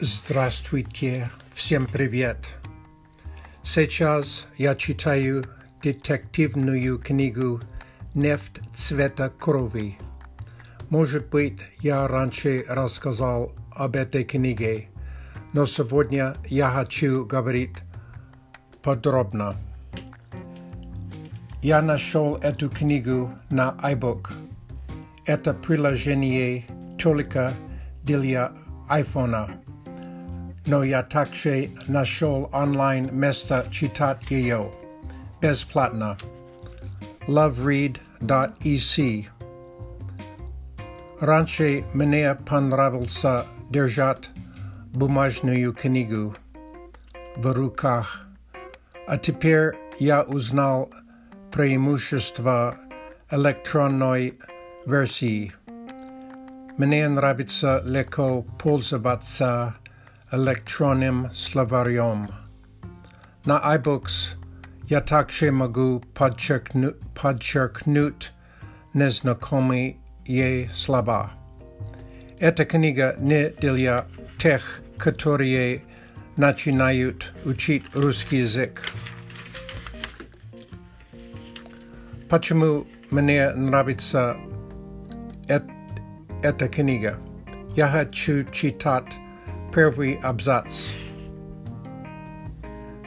Здравствуйте, всем привет. Сейчас я читаю детективную книгу «Нефть цвета крови». Может быть, я раньше рассказал об этой книге, но сегодня я хочу говорить подробно. Я нашел эту книгу на iBook. Это приложение только для айфона но я также нашел онлайн место читать ее бесплатно. loveread.ec Раньше мне понравился держать бумажную книгу в руках, а теперь я узнал преимущества электронной версии. Мне нравится легко пользоваться электронным словарем. На iBooks я также могу подчеркнуть, подчеркнуть незнакомые слова. Эта книга не для тех, которые начинают учить русский язык. Почему мне нравится эта книга? Я хочу читать Первый абзац.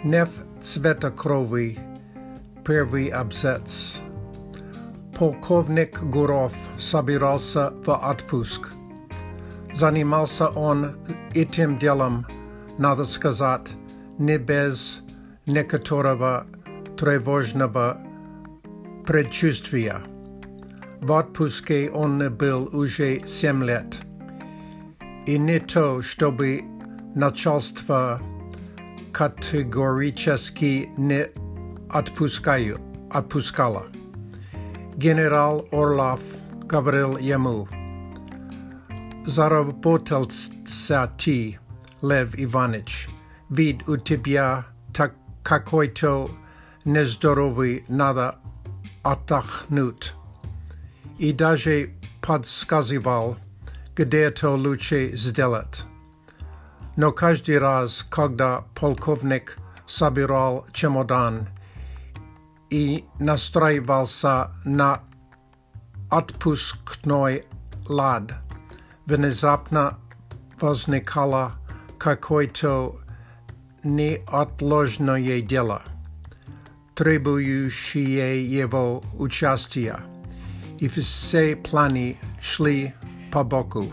Неф цвета крови. Первый абзац. Полковник Гуров собирался в отпуск. Занимался он этим делом, надо сказать, не без некоторого тревожного предчувствия. В отпуске он был уже семь лет i ne to, by načalstva kategoričeski ne odpuskaju, odpuskala. Generál Orlov Gavril jemu. Zarobotel se ti, Lev Ivanič, vid u tebja tak kakojto nezdorovi nada atachnut. I daže podskazival даже подсказывал, где-то лучше сделать. Но каждый раз, когда полковник собирал чемодан и настраивался на отпускной лад, внезапно возникало какое-то неотложное дело, требующее его участия, и все планы шли по боку.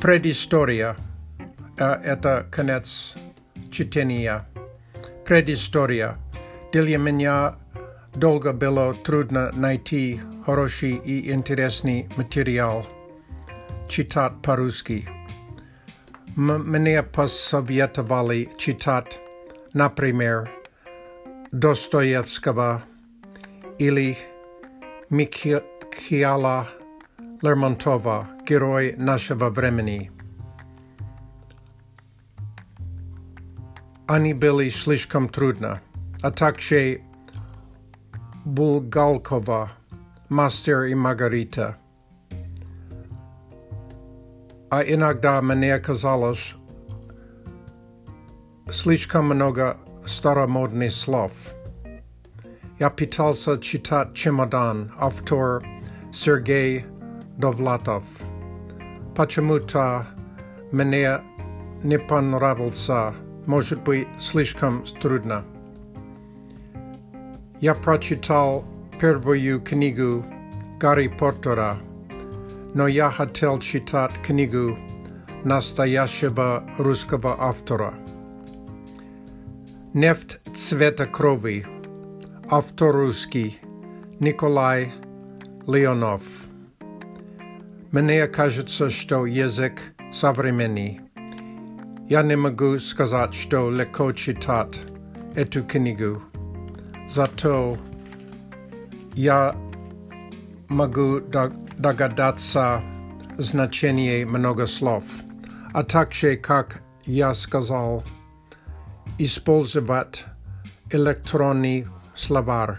Предыстория – это конец чтения. Предыстория. Для меня долго было трудно найти хороший и интересный материал. Читать по-русски. Мне посоветовали читать, например, Достоевского или Mikhiala Lermontova, Geroj naševa vremeni. Ani bili šliškom trudna, a tak Bulgalkova, Master i Margarita. A inakda mene je kazalaš slička mnoga staromodni. Slov. Я пытался читать «Чемодан», автор Сергей Довлатов. Почему-то мне не понравился, может быть, слишком трудно. Я прочитал первую книгу Гарри Поттера, но я хотел читать книгу настоящего русского автора. «Нефть цвета крови» автор русский Николай Леонов. Мне кажется, что язык современный. Я не могу сказать, что легко читать эту книгу. Зато я могу догадаться значение много слов, а также, как я сказал, использовать электронный словарь.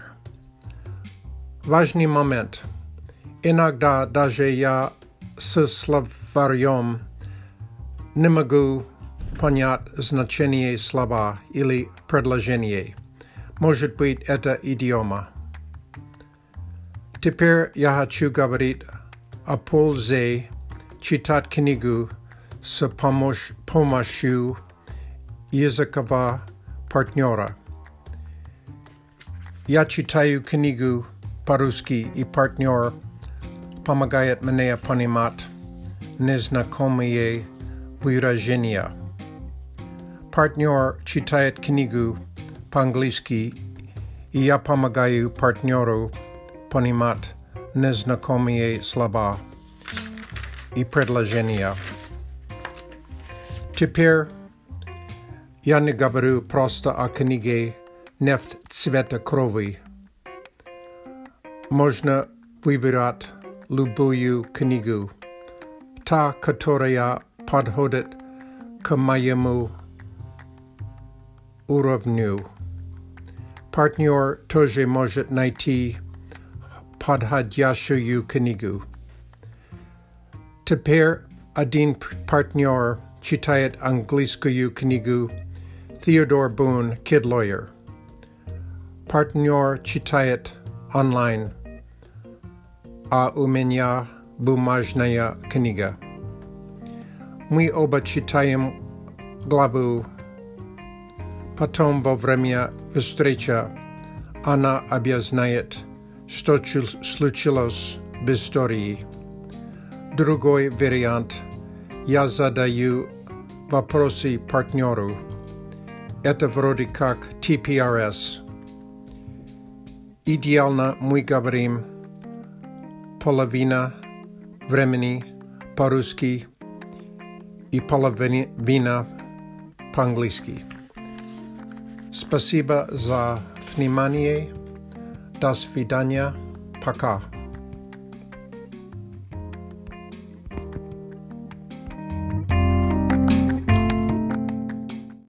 Важный момент. Иногда даже я со слов варьем не могу понять значение слова или предложения. Может быть, это идиома. Теперь я хочу говорить о пользе читать книгу с помощь, помощью языкового партнера. Я читаю книгу по-русски, и партнер помогает мне понимать незнакомые выражения. Партнер читает книгу по-английски, и я помогаю партнеру понимать незнакомые слова и предложения. Теперь я не говорю просто о книге «Нефть цвета крови». Можно выбирать любую книгу, та, которая подходит к моему уровню. Партнер тоже может найти подходящую книгу. Теперь один партнер читает английскую книгу Theodore Boone, Kid Lawyer. Партнер читает онлайн, а у меня бумажная книга. Мы оба читаем главу. Потом во время встречи она объясняет, что случилось в истории. Другой вариант. Я задаю вопросы партнеру. Это вроде как TPRS. Идеална мы говорим половина времени по-русски и половина по-английски. Спасибо за внимание. До свидания. Пока.